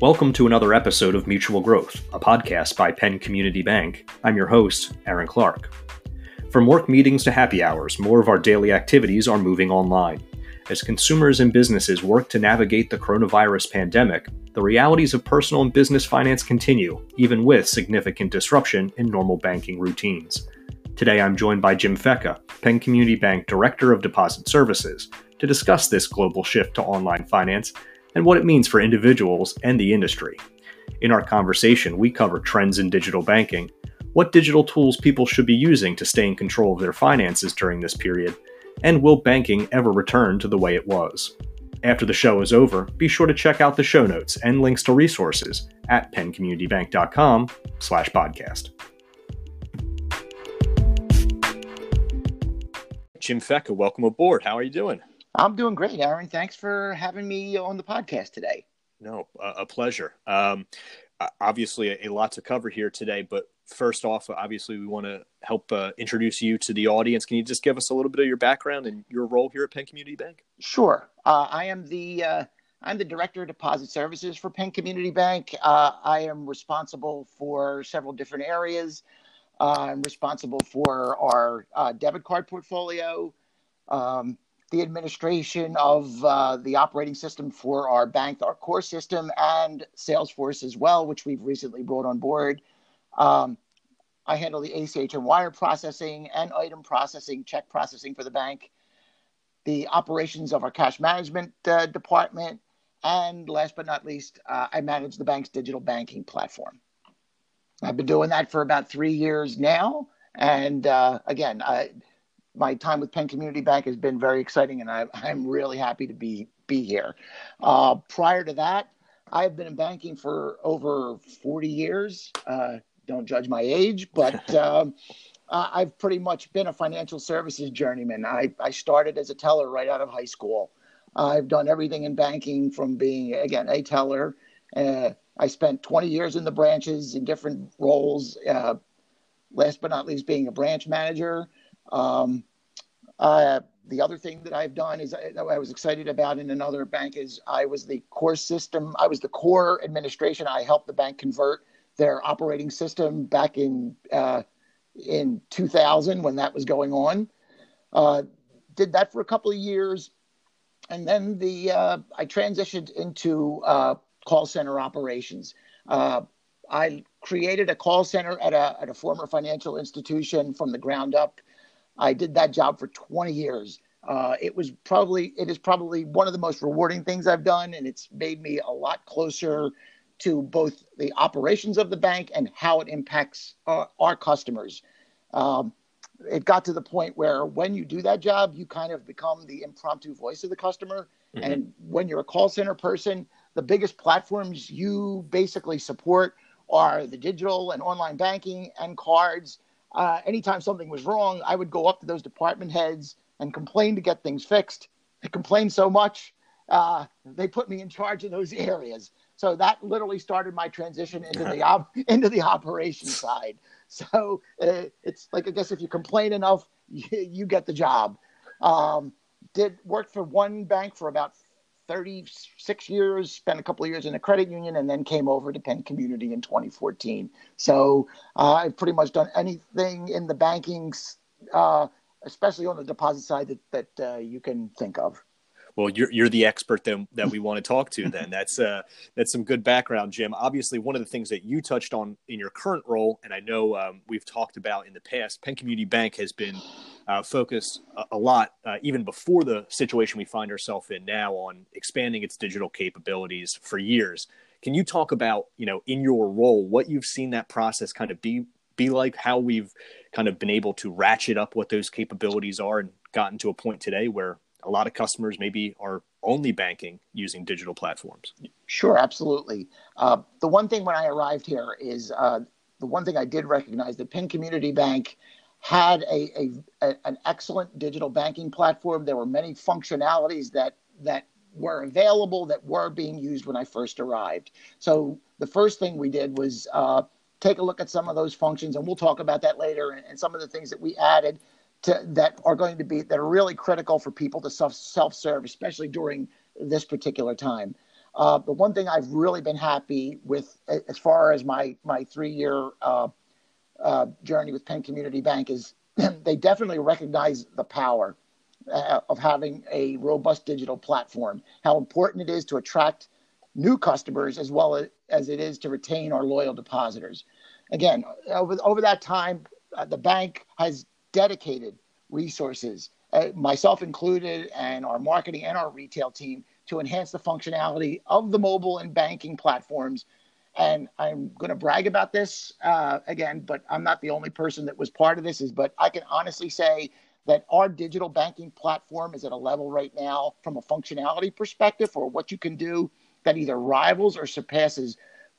Welcome to another episode of Mutual Growth, a podcast by Penn Community Bank. I'm your host, Aaron Clark. From work meetings to happy hours, more of our daily activities are moving online. As consumers and businesses work to navigate the coronavirus pandemic, the realities of personal and business finance continue, even with significant disruption in normal banking routines. Today I'm joined by Jim Fecka, Penn Community Bank Director of Deposit Services, to discuss this global shift to online finance and what it means for individuals and the industry. In our conversation, we cover trends in digital banking, what digital tools people should be using to stay in control of their finances during this period, and will banking ever return to the way it was? After the show is over, be sure to check out the show notes and links to resources at penncommunitybank.com slash podcast. Jim Fecka, welcome aboard. How are you doing? I'm doing great, Aaron. Thanks for having me on the podcast today. No, a, pleasure. Um, obviously, a, a, lot to cover here today, but first off, obviously, we want to help uh, introduce you to the audience. Can you just give us a little bit of your background and your role here at Penn Community Bank? Sure. Uh, I am the uh, I'm the director of deposit services for Penn Community Bank. Uh, I am responsible for several different areas. Uh, I'm responsible for our uh, debit card portfolio, um, the administration of the operating system for our bank, our core system, and Salesforce as well, which we've recently brought on board. Um, I handle the ACH and wire processing and item processing, check processing for the bank, the operations of our cash management uh, department, and last but not least, uh, I manage the bank's digital banking platform. I've been doing that for about three years now. And uh, again, I, my time with Penn Community Bank has been very exciting, and I, am really happy to be be here. Uh, prior to that, I've been in banking for over 40 years. Uh, don't judge my age, but um, I've pretty much been a financial services journeyman. I, I started as a teller right out of high school. I've done everything in banking from being, again, a teller. Uh, I spent 20 years in the branches in different roles. Uh, last but not least, being a branch manager. Um, uh, the other thing that I've done is I, I, was excited about in another bank is I was the core system. I was the core administration. I helped the bank convert their operating system back in uh, in 2000 when that was going on. Uh, did that for a couple of years, and then the uh, I transitioned into uh, call center operations. Uh, I created a call center at a at a former financial institution from the ground up. I did that job for 20 years. Uh, it was probably it is probably one of the most rewarding things I've done, and it's made me a lot closer to both the operations of the bank and how it impacts our, our customers. Um, it got to the point where when you do that job, you kind of become the impromptu voice of the customer. Mm-hmm. And when you're a call center person, the biggest platforms you basically support are the digital and online banking and cards. Uh, anytime something was wrong, I would go up to those department heads and complain to get things fixed. I complained so much, uh, they put me in charge of those areas. So that literally started my transition into the op- into the operation side. So uh, it's like I guess if you complain enough, you, you get the job. Um, did work for one bank for about 36 years, spent a couple of years in a credit union, and then came over to Penn Community in 2014. So uh, I've pretty much done anything in the banking, uh, especially on the deposit side that that uh, you can think of. Well you're you're the expert that, that we want to talk to then. That's uh that's some good background jim. Obviously one of the things that you touched on in your current role and i know um, we've talked about in the past penn community bank has been uh, focused a, a lot uh, even before the situation we find ourselves in now on expanding its digital capabilities for years can you talk about you know in your role what you've seen that process kind of be be like how we've kind of been able to ratchet up what those capabilities are and gotten to a point today where a lot of customers maybe are only banking using digital platforms. Sure, absolutely. Uh, the one thing when I arrived here is uh, the one thing I did recognize that Penn Community Bank had a, a, a, an excellent digital banking platform. There were many functionalities that that were available that were being used when I first arrived. So the first thing we did was uh, take a look at some of those functions, and we'll talk about that later, and, and some of the things that we added to, that are going to be that are really critical for people to self serve, especially during this particular time. Uh, the one thing I've really been happy with, as far as my my three year uh, uh, journey with Penn Community Bank, is they definitely recognize the power uh, of having a robust digital platform. How important it is to attract new customers as well as, it is to retain our loyal depositors. Again, over over that time, uh, the bank has dedicated resources, uh, myself included, and our marketing and our retail team to enhance the functionality of the mobile and banking platforms. And I'm going to brag about this uh, again, but I'm not the only person that was part of this. Is but I can honestly say that our digital banking platform is at a level right now from a functionality perspective for what you can do that either rivals or surpasses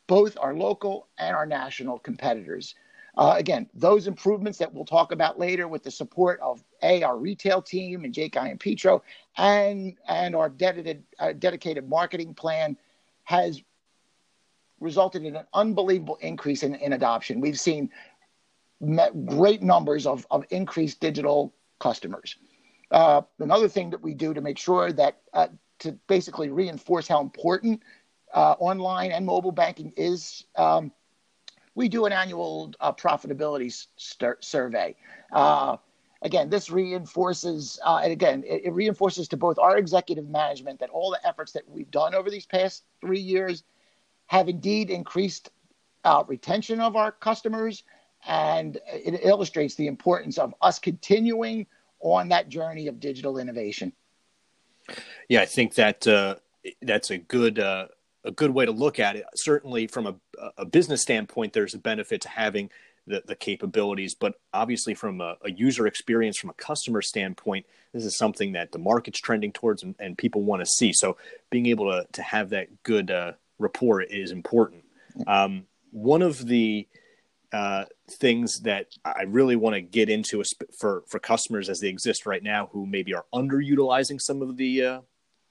both our local and our national competitors. Uh, again, those improvements that we'll talk about later with the support of A, our retail team and Jake Iampietro, and, and our dedicated, uh, dedicated marketing plan has resulted in an unbelievable increase in, in adoption. We've seen great numbers of, of increased digital customers. Uh, another thing that we do to make sure that uh, to basically reinforce how important uh, online and mobile banking is um, we do an annual uh, profitability st- survey. Uh, again, this reinforces, uh, and again, it, it, reinforces to both our executive management that all the efforts that we've done over these past three years have indeed increased uh, retention of our customers, and it illustrates the importance of us continuing on that journey of digital innovation. Yeah, I think that uh, that's a good uh, a good way to look at it. Certainly, from a, a business standpoint, there's a benefit to having the, the capabilities, but obviously, from a, a, user experience, from a customer standpoint, this is something that the market's trending towards and, and people want to see. So, being able to, to have that good uh, rapport is important. Um, one of the uh, things that I really want to get into for for customers as they exist right now, who maybe are underutilizing some of the uh,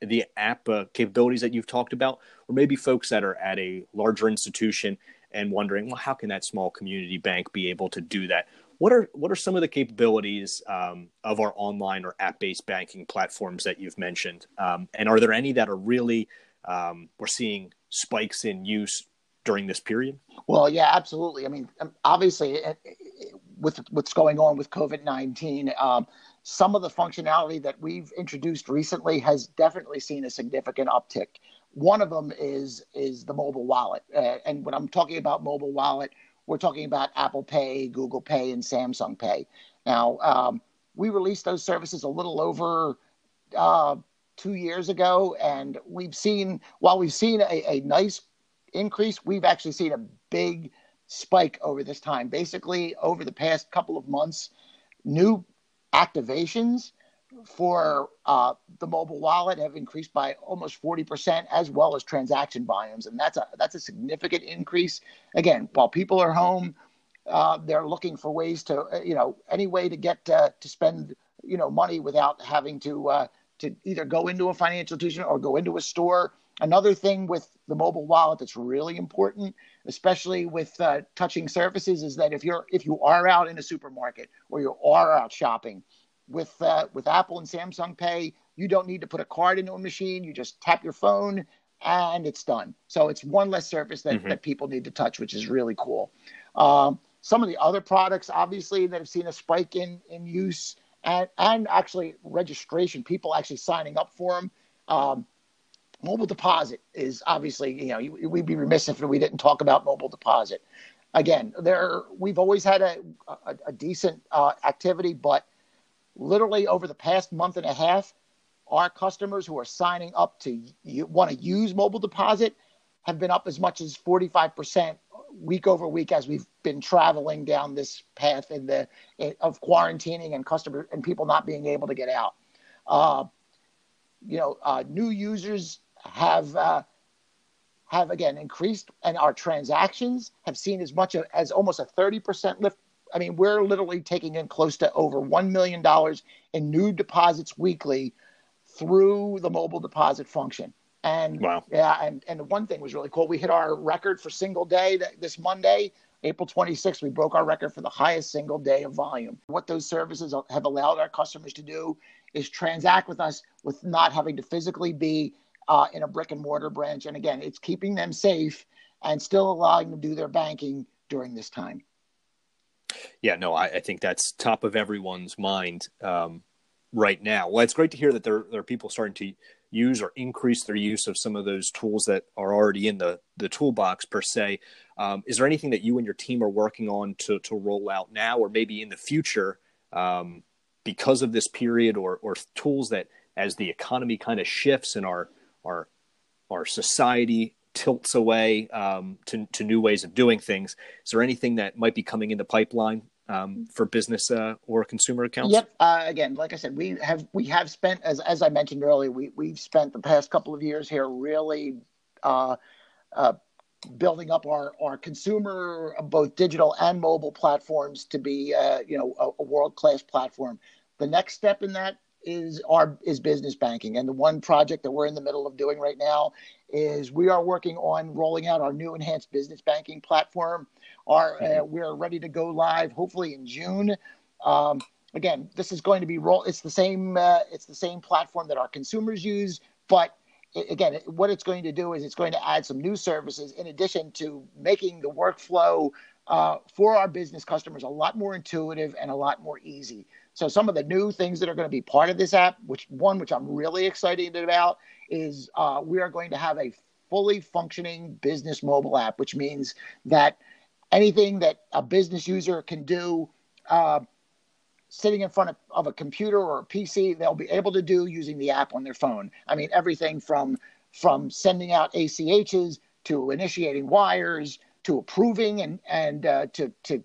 the app uh, capabilities that you've talked about, or maybe folks that are at a larger institution and wondering, well, how can that small community bank be able to do that? What are what are some of the capabilities um, of our online or app-based banking platforms that you've mentioned? Um, and are there any that are really um, we're seeing spikes in use during this period? Well, yeah, absolutely. I mean, um, obviously, with what's going on with COVID nineteen, um, some of the functionality that we've introduced recently has definitely seen a significant uptick. One of them is is the mobile wallet, uh, and when I'm talking about mobile wallet, we're talking about Apple Pay, Google Pay, and Samsung Pay. Now, um, we released those services a little over uh, two years ago, and we've seen while we've seen a, a nice increase, we've actually seen a big spike over this time. Basically, over the past couple of months, new activations for uh, the mobile wallet have increased by almost 40% as well as transaction volumes and that's a that's a significant increase again while people are home uh, they're looking for ways to uh, you know any way to get uh, to spend you know money without having to uh, to either go into a financial institution or go into a store another thing with the mobile wallet that's really important especially with uh, touching surfaces, is that if you're if you are out in a supermarket or you are out shopping with uh, with Apple and Samsung Pay, you don't need to put a card into a machine. You just tap your phone and it's done. So it's one less surface that, mm-hmm. that people need to touch, which is really cool. Um, some of the other products, obviously, that have seen a spike in in use and and actually registration, people actually signing up for them. Um, mobile deposit is obviously, you know, we'd be remiss if we didn't talk about mobile deposit. Again, there we've always had a, a, a decent uh, activity, but literally over the past month and a half, our customers who are signing up to want to use mobile deposit have been up as much as 45% week over week as we've been traveling down this path in the of quarantining and customer and people not being able to get out. Uh, you know, uh, new users have uh, have again increased, and our transactions have seen as much as almost a thirty percent lift. I mean, we're literally taking in close to over one million dollars in new deposits weekly through the mobile deposit function. And wow. yeah, and and one thing was really cool. We hit our record for single day that, this Monday, April 26th. We broke our record for the highest single day of volume. What those services have allowed our customers to do is transact with us with not having to physically be uh, in a brick and mortar branch. And again, it's keeping them safe and still allowing them to do their banking during this time. Yeah, no, I, I think that's top of everyone's mind um, right now. Well, it's great to hear that there, there are people starting to use or increase their use of some of those tools that are already in the, the toolbox per se. Um, is there anything that you and your team are working on to, to roll out now or maybe in the future um, because of this period or, or tools that as the economy kind of shifts and our, our, our society tilts away um, to, to new ways of doing things. Is there anything that might be coming in the pipeline um, for business uh, or consumer accounts? Yep. Uh, again, like I said, we have we have spent as as I mentioned earlier, we we've spent the past couple of years here really uh, uh building up our our consumer both digital and mobile platforms to be uh, you know a, a world class platform. The next step in that is our is business banking. And the one project that we're in the middle of doing right now is we are working on rolling out our new enhanced business banking platform. Our uh, mm-hmm. we're ready to go live hopefully in june. Um, again this is going to be roll it's the same uh, it's the same platform that our consumers use but it, again what it's going to do is it's going to add some new services in addition to making the workflow uh, for our business customers a lot more intuitive and a lot more easy so some of the new things that are going to be part of this app, which one which I'm really excited about, is uh, we are going to have a fully functioning business mobile app, which means that anything that a business user can do uh, sitting in front of, of, a computer or a PC, they'll be able to do using the app on their phone. I mean, everything from from sending out ACHs to initiating wires to approving and and uh, to to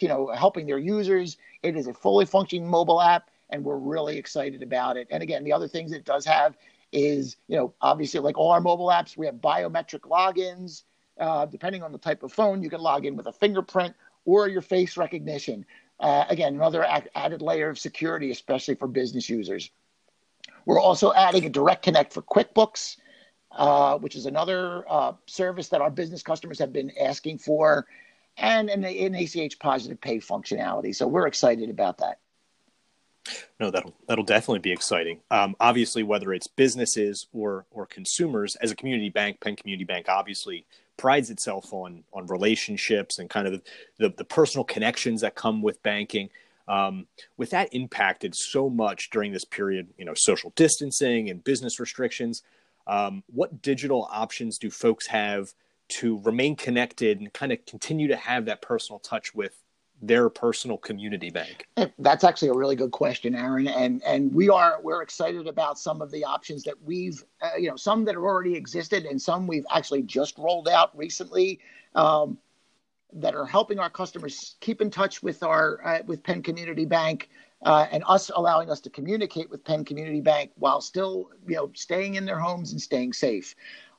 you know helping their users it is a fully functioning mobile app, and we're really excited about it. And again, the other things it does have is, you know, obviously like all our mobile apps, we have biometric logins. Uh, depending on the type of phone, you can log in with a fingerprint or your face recognition. Uh, again, another added layer of security, especially for business users. We're also adding a direct connect for QuickBooks, uh, which is another uh, service that our business customers have been asking for and an, an ACH positive pay functionality. So we're excited about that. No, that'll that'll definitely be exciting. Um, obviously, whether it's businesses or or consumers, as a community bank, Penn Community Bank obviously prides itself on on relationships and kind of the the personal connections that come with banking. Um, with that impacted so much during this period, you know, social distancing and business restrictions. Um, what digital options do folks have to remain connected and kind of continue to have that personal touch with their personal community bank? That's actually a really good question, Aaron. And and we are we're excited about some of the options that we've uh, you know some that have already existed and some we've actually just rolled out recently. Um, that are helping our customers keep in touch with our uh, with Penn Community Bank uh, and us allowing us to communicate with Penn Community Bank while still you know staying in their homes and staying safe.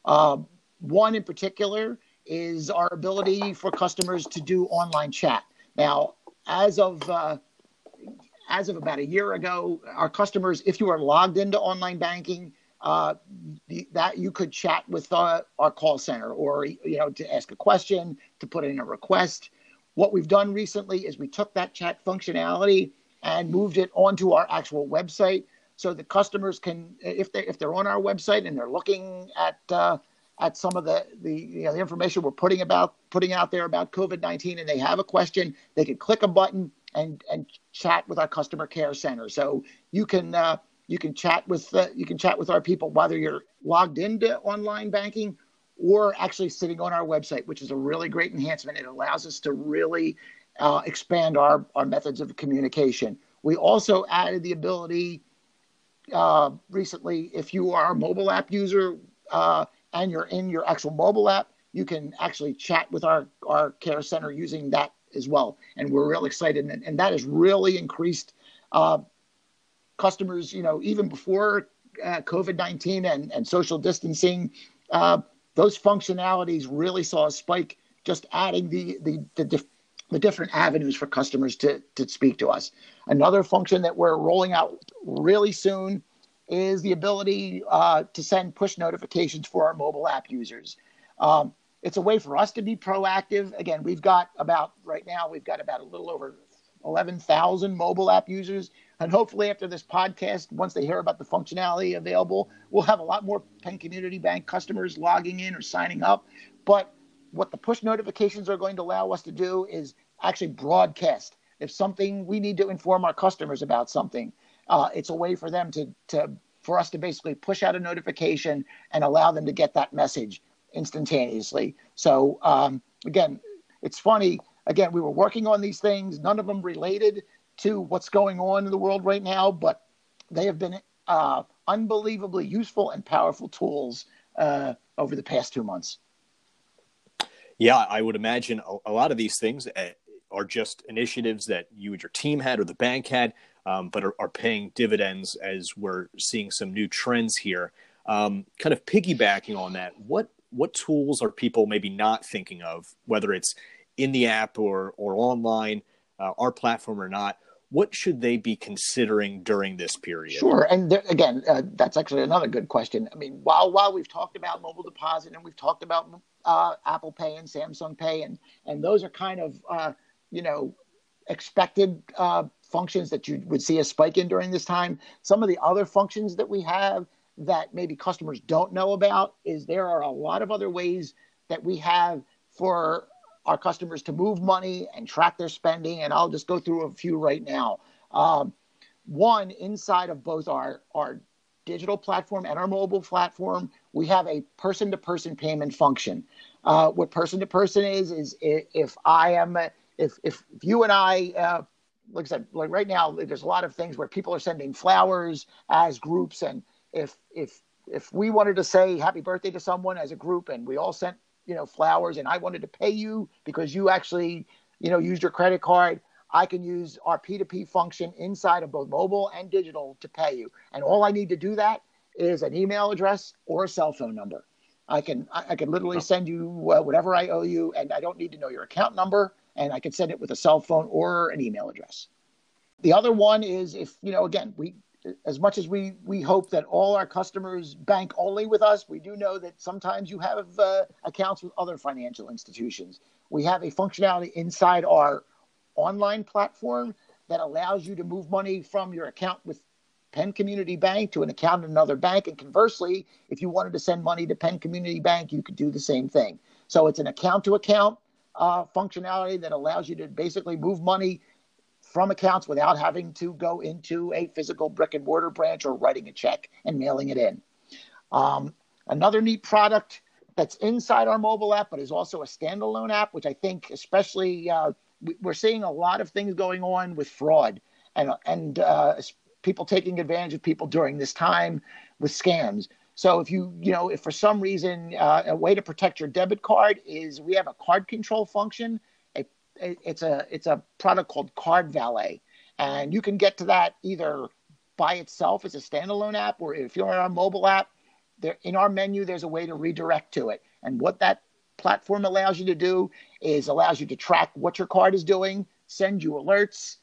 Um, one in particular is our ability for customers to do online chat. Now, as of uh, as of about a year ago, our customers, if you are logged into online banking, uh, the, that you could chat with uh, our call center, or you know, to ask a question, to put in a request. What we've done recently is we took that chat functionality and moved it onto our actual website, so the customers can, if they if they're on our website and they're looking at uh, at some of the the, you know, the information we're putting about putting out there about COVID nineteen, and they have a question, they can click a button and and chat with our customer care center. So you can uh, you can chat with uh, you can chat with our people whether you're logged into online banking or actually sitting on our website, which is a really great enhancement. It allows us to really uh, expand our our methods of communication. We also added the ability uh, recently, if you are a mobile app user, uh, and you're in your actual mobile app, you can actually chat with our, our care center using that as well. And we're real excited. And, and that has really increased uh, customers, you know, even before uh, COVID 19 and, and social distancing. Uh, those functionalities really saw a spike just adding the, the, the, dif- the different avenues for customers to, to speak to us. Another function that we're rolling out really soon is the ability uh, to send push notifications for our mobile app users. Um, it's a way for us to be proactive. Again, we've got about right now we've got about a little over 11,000 mobile app users. and hopefully after this podcast, once they hear about the functionality available, we'll have a lot more Penn Community Bank customers logging in or signing up. But what the push notifications are going to allow us to do is actually broadcast. If something we need to inform our customers about something, uh, it's a way for them to to for us to basically push out a notification and allow them to get that message instantaneously. So um, again, it's funny. Again, we were working on these things. None of them related to what's going on in the world right now, but they have been uh, unbelievably useful and powerful tools uh, over the past two months. Yeah, I would imagine a, a lot of these things uh, are just initiatives that you and your team had or the bank had, um, but are, are, paying dividends as we're seeing some new trends here. Um, kind of piggybacking on that, what what tools are people maybe not thinking of, whether it's in the app or or online, uh, our platform or not? what should they be considering during this period? Sure, and there, again, uh, that's actually another good question. I mean, while while we've talked about mobile deposit and we've talked about uh, Apple Pay and Samsung Pay, and and those are kind of uh, you know expected uh, functions that you would see a spike in during this time. Some of the other functions that we have that maybe customers don't know about is there are a lot of other ways that we have for our customers to move money and track their spending. And I'll just go through a few right now. Um, one, inside of both our, our digital platform and our mobile platform, we have a person to person payment function. Uh, what person to person is, is if I am, if, if you and I, uh, like I said, like right now, there's a lot of things where people are sending flowers as groups. And if, if, if we wanted to say happy birthday to someone as a group and we all sent you know flowers and I wanted to pay you because you actually you know used your credit card, I can use our P2P function inside of both mobile and digital to pay you. And all I need to do that is an email address or a cell phone number. I can I can literally send you uh, whatever I owe you, and I don't need to know your account number, and I can send it with a cell phone or an email address. The other one is if you know again we as much as we we hope that all our customers bank only with us, we do know that sometimes you have uh, accounts with other financial institutions. We have a functionality inside our online platform that allows you to move money from your account with Penn Community Bank to an account in another bank. And conversely, if you wanted to send money to Penn Community Bank, you could do the same thing. So it's an account to account uh, functionality that allows you to basically move money from accounts without having to go into a physical brick and mortar branch or writing a check and mailing it in. Um, another neat product that's inside our mobile app, but is also a standalone app, which I think, especially, uh, we're seeing a lot of things going on with fraud and and uh, people taking advantage of people during this time with scams. So if you you know if for some reason uh, a way to protect your debit card is we have a card control function it's a it's a product called Card Valet, and you can get to that either by itself as a standalone app, or if you're on our mobile app, there in our menu there's a way to redirect to it. And what that platform allows you to do is allows you to track what your card is doing, send you alerts.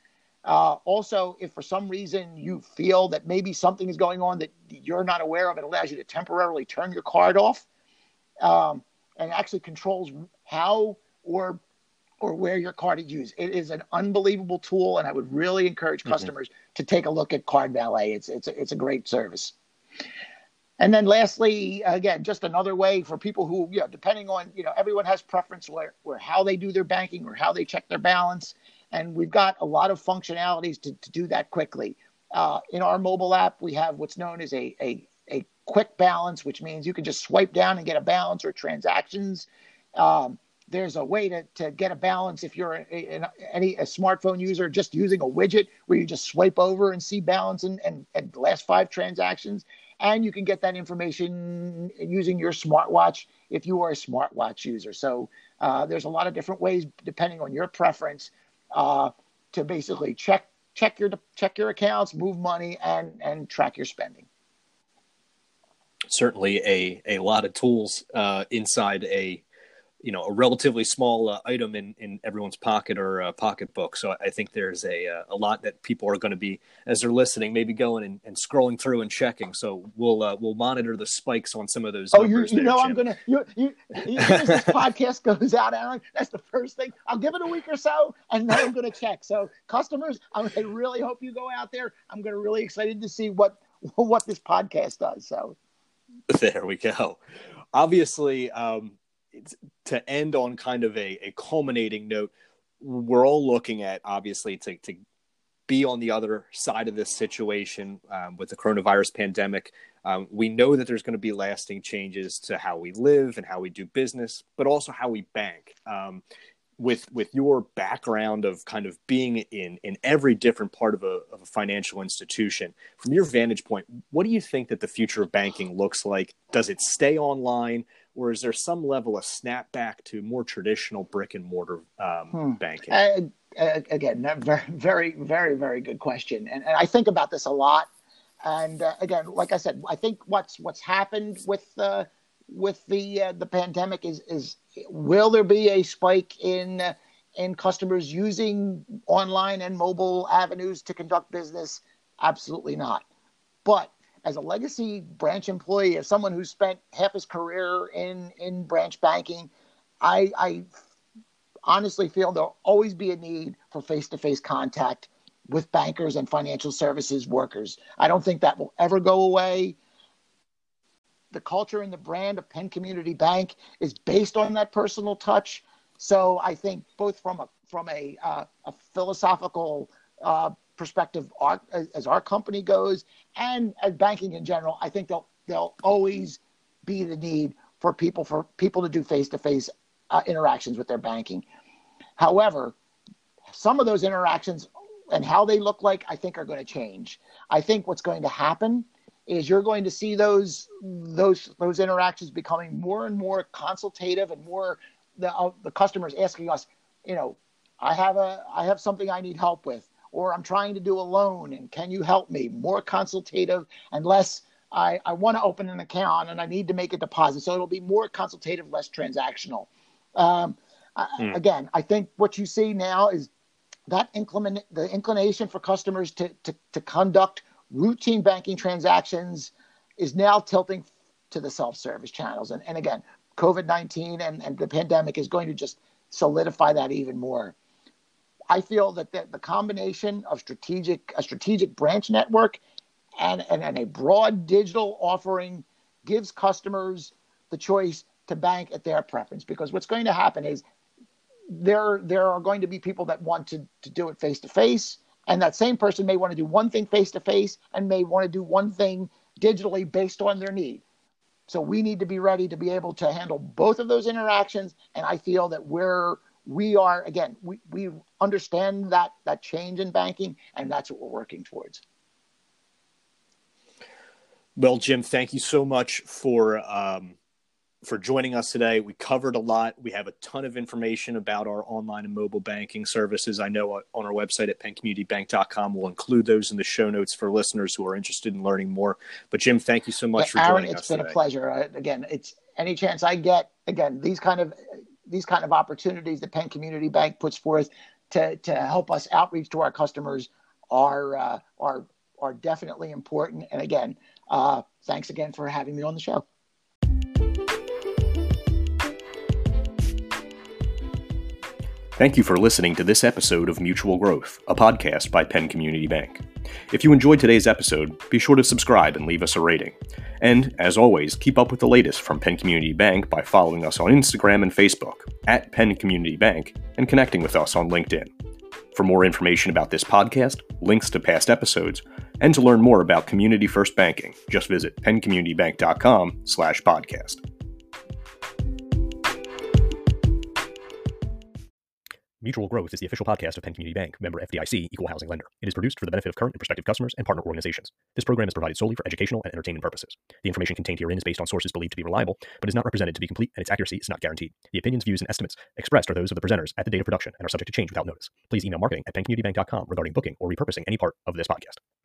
Uh, also, if for some reason you feel that maybe something is going on that you're not aware of, it allows you to temporarily turn your card off um, and actually controls how or or where your card is used. It is an unbelievable tool, and I would really encourage mm-hmm. customers mm-hmm. to take a look at Card Valet. It's it's a, it's a great service. And then lastly, again, just another way for people who, you know, depending on, you know, everyone has preference where, where how they do their banking or how they check their balance. And we've got a lot of functionalities to, to do that quickly. Uh, in our mobile app, we have what's known as a, a, a quick balance, which means you can just swipe down and get a balance or transactions. Um, there's a way to, to get a balance if you're a, a, any a smartphone user just using a widget where you just swipe over and see balance and, and, and last five transactions and you can get that information using your smartwatch if you are a smartwatch user so uh, there's a lot of different ways depending on your preference uh, to basically check check your check your accounts move money and and track your spending. Certainly a a lot of tools uh, inside a you know a relatively small uh, item in, in everyone's pocket or uh, pocketbook. So I think there's a uh, a lot that people are going to be as they're listening, maybe going and, and scrolling through and checking. So we'll uh, we'll monitor the spikes on some of those. Oh, you, you there, know Jim. I'm gonna you, you, you as this podcast goes out, Aaron. That's the first thing. I'll give it a week or so, and then I'm gonna check. So customers, I really hope you go out there. I'm gonna really excited to see what what this podcast does. So there we go. Obviously, um, to end on kind of a, a culminating note, we're all looking at obviously to, to be on the other side of this situation um, with the coronavirus pandemic. Um, we know that there's going to be lasting changes to how we live and how we do business, but also how we bank. Um, with with your background of kind of being in in every different part of a, of a financial institution, from your vantage point, what do you think that the future of banking looks like? Does it stay online? Or is there some level of snapback to more traditional brick and mortar um, hmm. banking? Uh, again, very, very, very, very good question, and, and I think about this a lot. And uh, again, like I said, I think what's what's happened with uh, with the uh, the pandemic is is will there be a spike in uh, in customers using online and mobile avenues to conduct business? Absolutely not. But as a legacy branch employee, as someone who spent half his career in in branch banking, I, I honestly feel there'll always be a need for face to face contact with bankers and financial services workers. I don't think that will ever go away. The culture and the brand of Penn Community Bank is based on that personal touch. So I think both from a from a, uh, a philosophical uh, perspective our, as our company goes and as banking in general, I think there'll there'll always be the need for people for people to do face to face interactions with their banking. However, some of those interactions and how they look like, I think, are going to change. I think what's going to happen is you're going to see those those those interactions becoming more and more consultative and more the uh, the customers asking us, you know, I have a I have something I need help with or I'm trying to do a loan and can you help me? More consultative and less. I, I want to open an account and I need to make a deposit. So it'll be more consultative, less transactional. Um, hmm. Again, I think what you see now is that inclin- the inclination for customers to, to, to conduct routine banking transactions is now tilting to the self-service channels. And, and again, COVID-19 and, and the pandemic is going to just solidify that even more. I feel that the, the combination of strategic a strategic branch network and, and, and a broad digital offering gives customers the choice to bank at their preference. Because what's going to happen is there there are going to be people that want to, to do it face to face, and that same person may want to do one thing face to face and may want to do one thing digitally based on their need. So we need to be ready to be able to handle both of those interactions. And I feel that we're we are again we, we understand that that change in banking and that's what we're working towards. Well jim thank you so much for um, for joining us today. We covered a lot. We have a ton of information about our online and mobile banking services. I know on our website at penncommunitybank.com we'll include those in the show notes for listeners who are interested in learning more. But jim thank you so much for Aaron, joining us it's been today. a pleasure again it's any chance i get again these kind of these kind of opportunities that Penn Community Bank puts forth to, to help us outreach to our customers are uh, are are definitely important. And again, uh, thanks again for having me on the show. Thank you for listening to this episode of Mutual Growth, a podcast by Penn Community Bank. If you enjoyed today's episode, be sure to subscribe and leave us a rating. And, as always, keep up with the latest from Penn Community Bank by following us on Instagram and Facebook at Penn Community Bank and connecting with us on LinkedIn. For more information about this podcast, links to past episodes, and to learn more about Community First Banking, just visit penncommunitybank.com slash podcast. Mutual Growth is the official podcast of Penn Community Bank, member FDIC, equal housing lender. It is produced for the benefit of current and prospective customers and partner organizations. This program is provided solely for educational and entertainment purposes. The information contained herein is based on sources believed to be reliable, but is not represented to be complete, and its accuracy is not guaranteed. The opinions, views, and estimates expressed are those of the presenters at the date of production and are subject to change without notice. Please email marketing at penncommunitybank.com regarding booking or repurposing any part of this podcast.